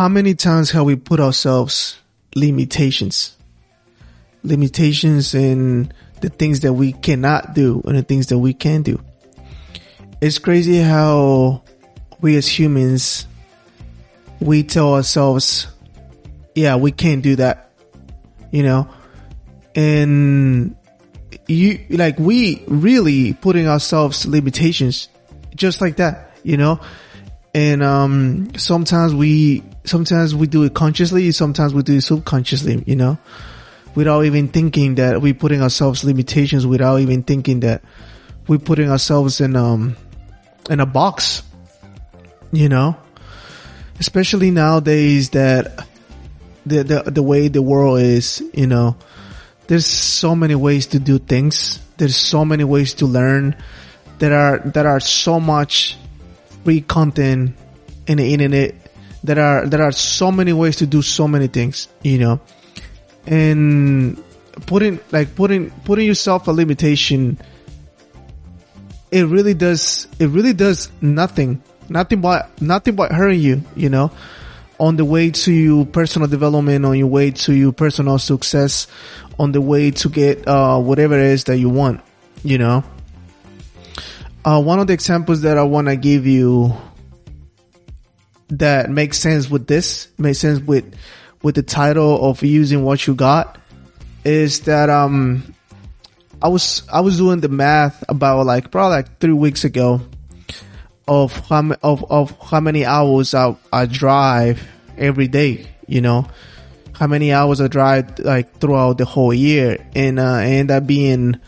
how many times have we put ourselves limitations? Limitations in the things that we cannot do and the things that we can do. It's crazy how we as humans, we tell ourselves, yeah, we can't do that, you know, and you, like we really putting ourselves limitations just like that, you know, and, um, sometimes we, sometimes we do it consciously, sometimes we do it subconsciously, you know, without even thinking that we're putting ourselves limitations, without even thinking that we're putting ourselves in, um, in a box, you know, especially nowadays that the, the, the way the world is, you know, there's so many ways to do things. There's so many ways to learn. There are, there are so much free content in the internet. There are, there are so many ways to do so many things, you know, and putting, like putting, putting yourself a limitation, it really does, it really does nothing, nothing but, nothing but hurting you, you know, on the way to your personal development, on your way to your personal success, on the way to get, uh, whatever it is that you want, you know. Uh, one of the examples that I want to give you that makes sense with this, makes sense with, with the title of using what you got is that, um, I was, I was doing the math about like, probably like three weeks ago of how, of, of how many hours I, I drive every day, you know, how many hours I drive like throughout the whole year and, uh, end up being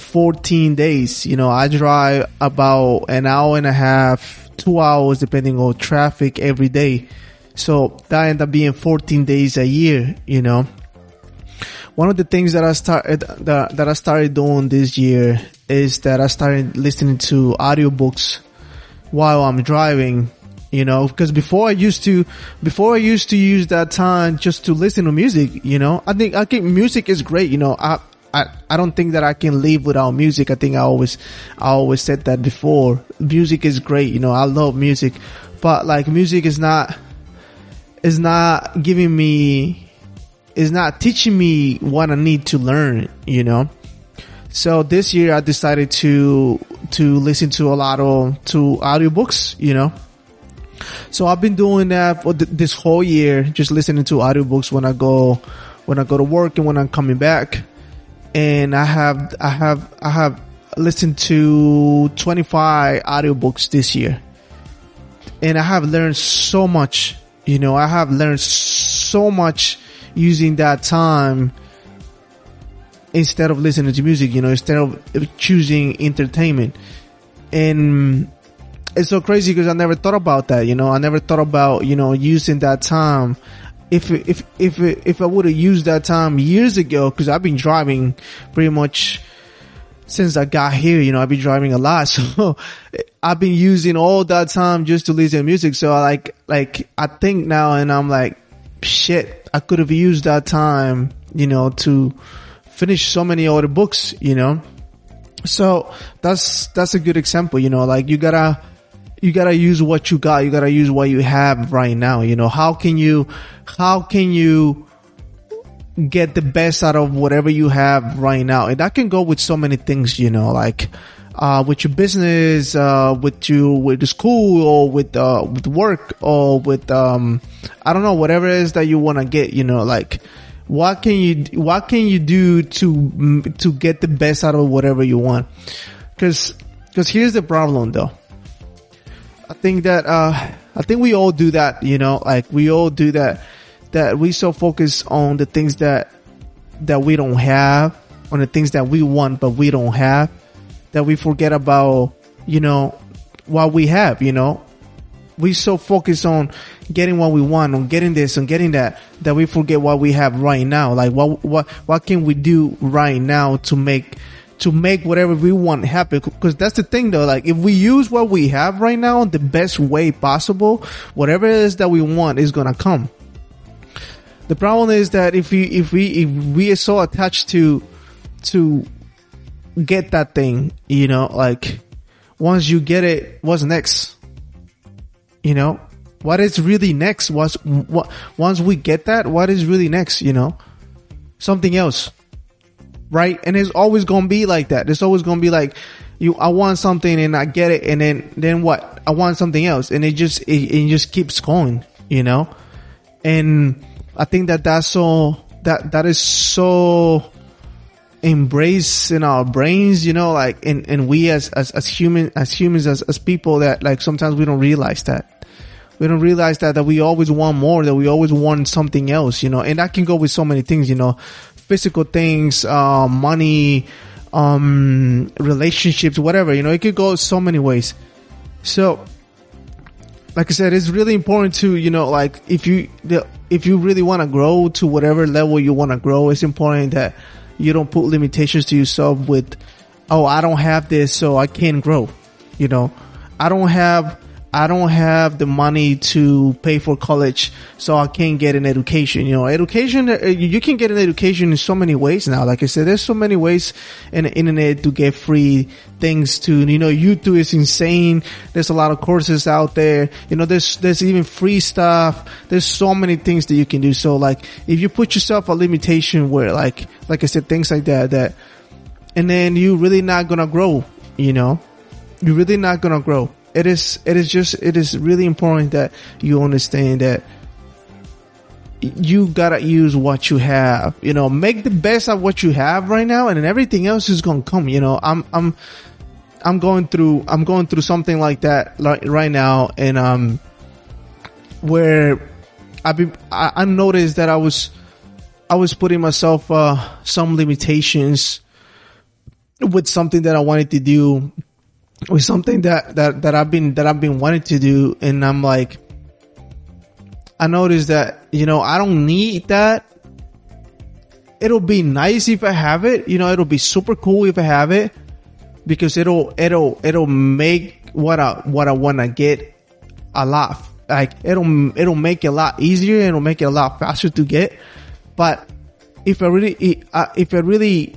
14 days. You know, I drive about an hour and a half, two hours depending on traffic every day. So that ended up being 14 days a year, you know. One of the things that I started, uh, that, that I started doing this year is that I started listening to audiobooks while I'm driving, you know, because before I used to, before I used to use that time just to listen to music, you know, I think, I think music is great, you know, I, I, I don't think that I can live without music. I think I always, I always said that before. Music is great, you know, I love music, but like music is not, is not giving me, is not teaching me what I need to learn, you know? So this year I decided to, to listen to a lot of, to audiobooks, you know? So I've been doing that for th- this whole year, just listening to audiobooks when I go, when I go to work and when I'm coming back. And I have, I have, I have listened to 25 audiobooks this year. And I have learned so much, you know, I have learned so much using that time instead of listening to music, you know, instead of choosing entertainment. And it's so crazy because I never thought about that, you know, I never thought about, you know, using that time. If, if, if, if I would have used that time years ago, cause I've been driving pretty much since I got here, you know, I've been driving a lot. So I've been using all that time just to listen to music. So I like, like, I think now and I'm like, shit, I could have used that time, you know, to finish so many other books, you know. So that's, that's a good example, you know, like you gotta, you gotta use what you got. You gotta use what you have right now. You know, how can you, how can you get the best out of whatever you have right now? And that can go with so many things, you know, like, uh, with your business, uh, with you, with the school or with, uh, with work or with, um, I don't know, whatever it is that you want to get, you know, like, what can you, what can you do to, to get the best out of whatever you want? Cause, cause here's the problem though. I think that, uh, I think we all do that, you know, like we all do that, that we so focus on the things that, that we don't have, on the things that we want, but we don't have, that we forget about, you know, what we have, you know, we so focus on getting what we want, on getting this, on getting that, that we forget what we have right now. Like what, what, what can we do right now to make, to make whatever we want happen. Cause that's the thing though. Like if we use what we have right now the best way possible, whatever it is that we want is gonna come. The problem is that if we, if we, if we are so attached to, to get that thing, you know, like once you get it, what's next? You know, What is really next? What's, what, once we get that, what is really next, you know? Something else. Right? And it's always gonna be like that. It's always gonna be like, you, I want something and I get it and then, then what? I want something else and it just, it, it just keeps going, you know? And I think that that's so, that, that is so, embrace in our brains, you know, like, and, and we as, as, as human, as humans, as, as people that like sometimes we don't realize that. We don't realize that, that we always want more, that we always want something else, you know, and that can go with so many things, you know, physical things, uh, money, um, relationships, whatever, you know, it could go so many ways. So, like I said, it's really important to, you know, like if you, the, if you really want to grow to whatever level you want to grow, it's important that, you don't put limitations to yourself with, oh, I don't have this, so I can't grow. You know, I don't have, I don't have the money to pay for college, so I can't get an education. You know, education, uh, you can get an education in so many ways now. Like I said, there's so many ways in the internet to get free things to, you know, YouTube is insane. There's a lot of courses out there. You know, there's, there's even free stuff. There's so many things that you can do. So like, if you put yourself a limitation where like, like I said, things like that, that, and then you're really not gonna grow, you know, you're really not gonna grow. It is, it is just, it is really important that you understand that you gotta use what you have, you know, make the best of what you have right now and then everything else is gonna come, you know, I'm, I'm, I'm going through, I'm going through something like that like right now and, um, where I've been, I, I noticed that I was, I was putting myself, uh, some limitations with something that I wanted to do, with something that, that, that I've been, that I've been wanting to do. And I'm like, I noticed that, you know, I don't need that. It'll be nice if I have it, you know, it'll be super cool if I have it because it'll, it'll, it'll make what I, what I want to get a lot, like it'll, it'll make it a lot easier. It'll make it a lot faster to get. But if I really, if uh, I really,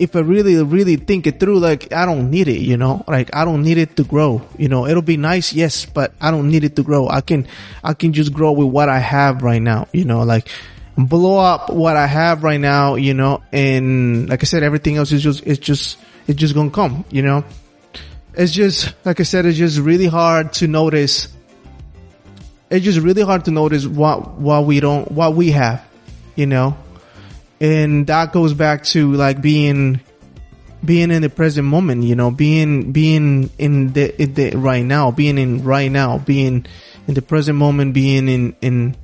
if I really, really think it through, like I don't need it, you know, like I don't need it to grow, you know, it'll be nice, yes, but I don't need it to grow. I can, I can just grow with what I have right now, you know, like blow up what I have right now, you know, and like I said, everything else is just, it's just, it's just gonna come, you know. It's just, like I said, it's just really hard to notice. It's just really hard to notice what, what we don't, what we have, you know and that goes back to like being being in the present moment you know being being in the, in the right now being in right now being in the present moment being in in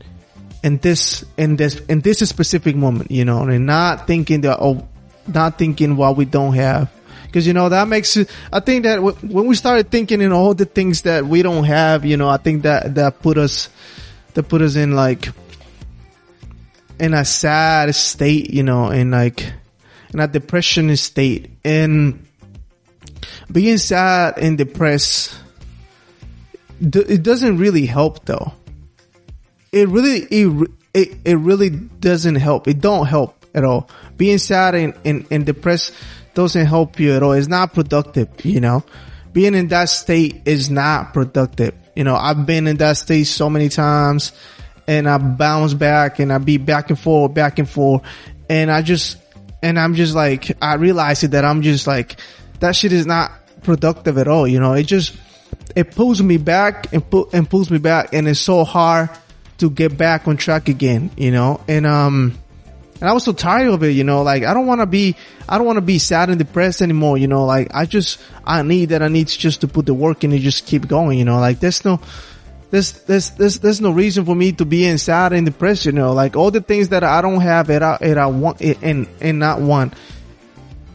in this in this in this specific moment you know and not thinking that oh not thinking what we don't have. Because you know that makes i think that when we started thinking in all the things that we don't have you know i think that that put us that put us in like in a sad state, you know, in like in a depression state. And being sad and depressed, it doesn't really help though. It really, it, it, it really doesn't help. It don't help at all. Being sad and, and, and depressed doesn't help you at all. It's not productive, you know. Being in that state is not productive. You know, I've been in that state so many times and I bounce back and I be back and forth, back and forth. And I just, and I'm just like, I realized it that I'm just like, that shit is not productive at all. You know, it just, it pulls me back and pu- and pulls me back and it's so hard to get back on track again, you know, and, um, and I was so tired of it, you know, like I don't want to be, I don't want to be sad and depressed anymore, you know, like I just, I need that. I need to just to put the work in and just keep going, you know, like there's no, there's, there's, there's, there's no reason for me to be in sad and depressed, you know, like all the things that I don't have and I, and I want and, and not want.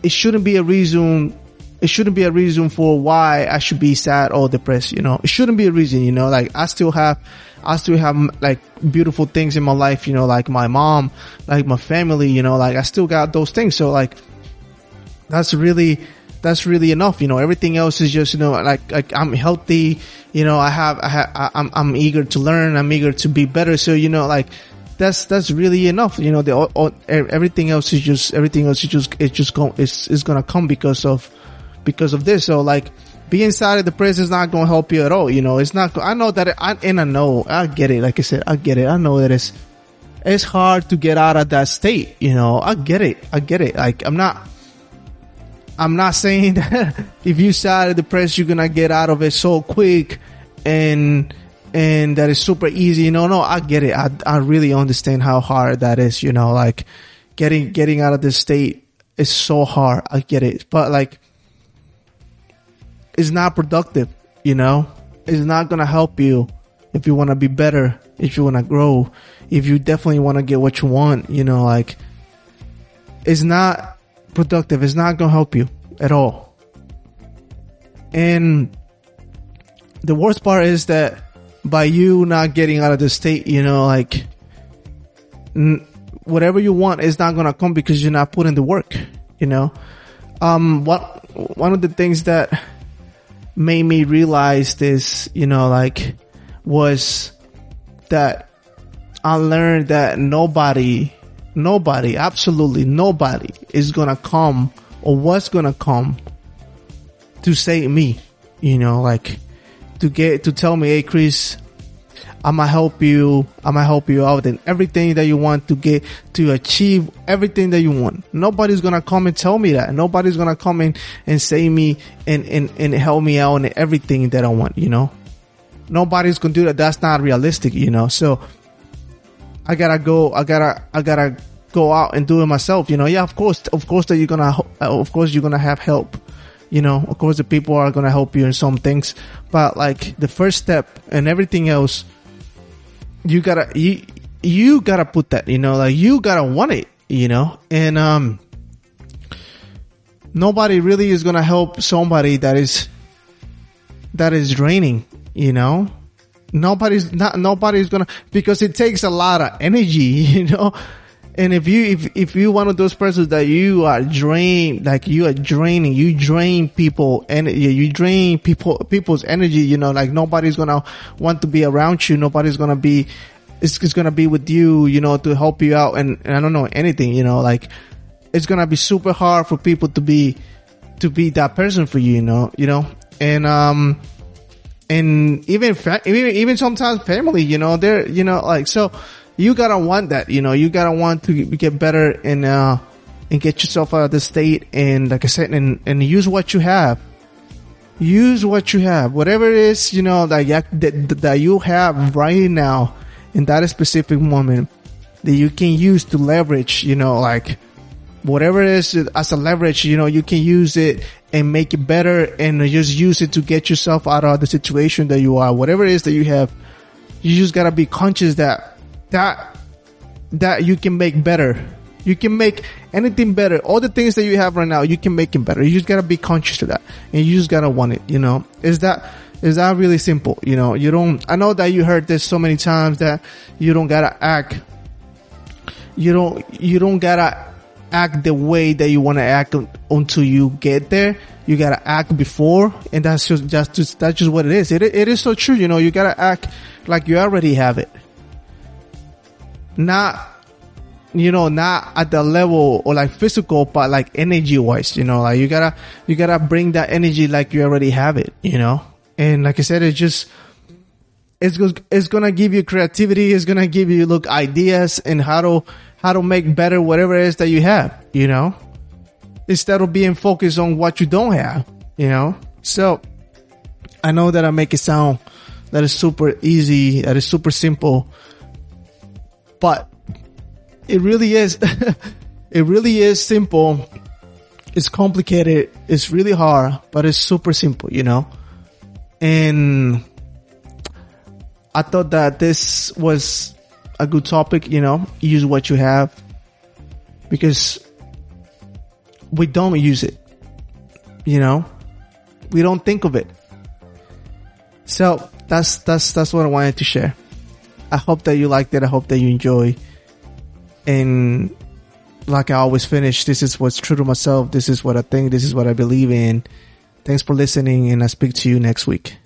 It shouldn't be a reason, it shouldn't be a reason for why I should be sad or depressed, you know, it shouldn't be a reason, you know, like I still have, I still have like beautiful things in my life, you know, like my mom, like my family, you know, like I still got those things. So like, that's really, that's really enough. You know, everything else is just, you know, like, like I'm healthy. You know, I have, I have, I'm, I'm eager to learn. I'm eager to be better. So, you know, like, that's, that's really enough. You know, the, all, everything else is just, everything else is just, it's just going, it's, it's gonna come because of, because of this. So like, being inside depressed is not going to help you at all. You know, it's not, I know that, it, I, and I know, I get it. Like I said, I get it. I know that it's, it's hard to get out of that state. You know, I get it. I get it. Like, I'm not, I'm not saying that if you sad depressed, you're to get out of it so quick and, and that is super easy. No, no, I get it. I, I really understand how hard that is. You know, like getting, getting out of this state is so hard. I get it. But like, it's not productive, you know? It's not gonna help you if you wanna be better, if you wanna grow, if you definitely wanna get what you want, you know, like, it's not productive. It's not gonna help you at all. And the worst part is that by you not getting out of the state, you know, like, n- whatever you want is not gonna come because you're not putting the work, you know? Um, what, one of the things that made me realize this, you know, like was that I learned that nobody, nobody, absolutely nobody is gonna come or what's gonna come to save me, you know, like to get, to tell me, hey Chris, I'm gonna help you. I'm gonna help you out in everything that you want to get to achieve everything that you want. Nobody's gonna come and tell me that. Nobody's gonna come in and say me and, and, and help me out in everything that I want, you know? Nobody's gonna do that. That's not realistic, you know? So I gotta go, I gotta, I gotta go out and do it myself, you know? Yeah, of course, of course that you're gonna, of course you're gonna have help you know, of course the people are to help you in some things, but like the first step and everything else you gotta you you gotta put that you know? Like you gotta want it you know? And um nobody really is gonna help somebody that is that is draining you know nobody's not nobody's gonna because it takes a lot of energy you know? And if you if if you one of those persons that you are drained like you are draining you drain people and you drain people people's energy you know like nobody's gonna want to be around you nobody's gonna be it's, it's gonna be with you you know to help you out and, and i don't know anything you know like it's gonna be super hard for people to be to be that person for you you know you know? And um and even fa- even even sometimes family you know they're you know like so you gotta want that, you know, you gotta want to get better and, uh, and get yourself out of the state and like I said, and, and use what you have. Use what you have, whatever it is, you know, that, that, that you have right now in that specific moment that you can use to leverage, you know, like whatever it is as a leverage, you know, you can use it and make it better and just use it to get yourself out of the situation that you are. Whatever it is that you have, you just gotta be conscious that that that you can make better. You can make anything better. All the things that you have right now, you can make it better. You just gotta be conscious of that, and you just gotta want it. You know, is that is that really simple? You know, you don't. I know that you heard this so many times that you don't gotta act. You don't. You don't gotta act the way that you want to act until you get there. You gotta act before, and that's just that's just that's just what it is. It it is so true. You know, you gotta act like you already have it not you know not at the level or like physical but like energy wise you know like you gotta you gotta bring that energy like you already have it you know and like i said it's just it's it's gonna give you creativity it's gonna give you look ideas and how to how to make better whatever it is that you have you know instead of being focused on what you don't have you know so i know that i make it sound that is super easy that is super simple but it really is, it really is simple. It's complicated. It's really hard, but it's super simple, you know? And I thought that this was a good topic, you know, use what you have because we don't use it, you know, we don't think of it. So that's, that's, that's what I wanted to share. I hope that you liked it. I hope that you enjoy. And like I always finish, this is what's true to myself. This is what I think. This is what I believe in. Thanks for listening and I speak to you next week.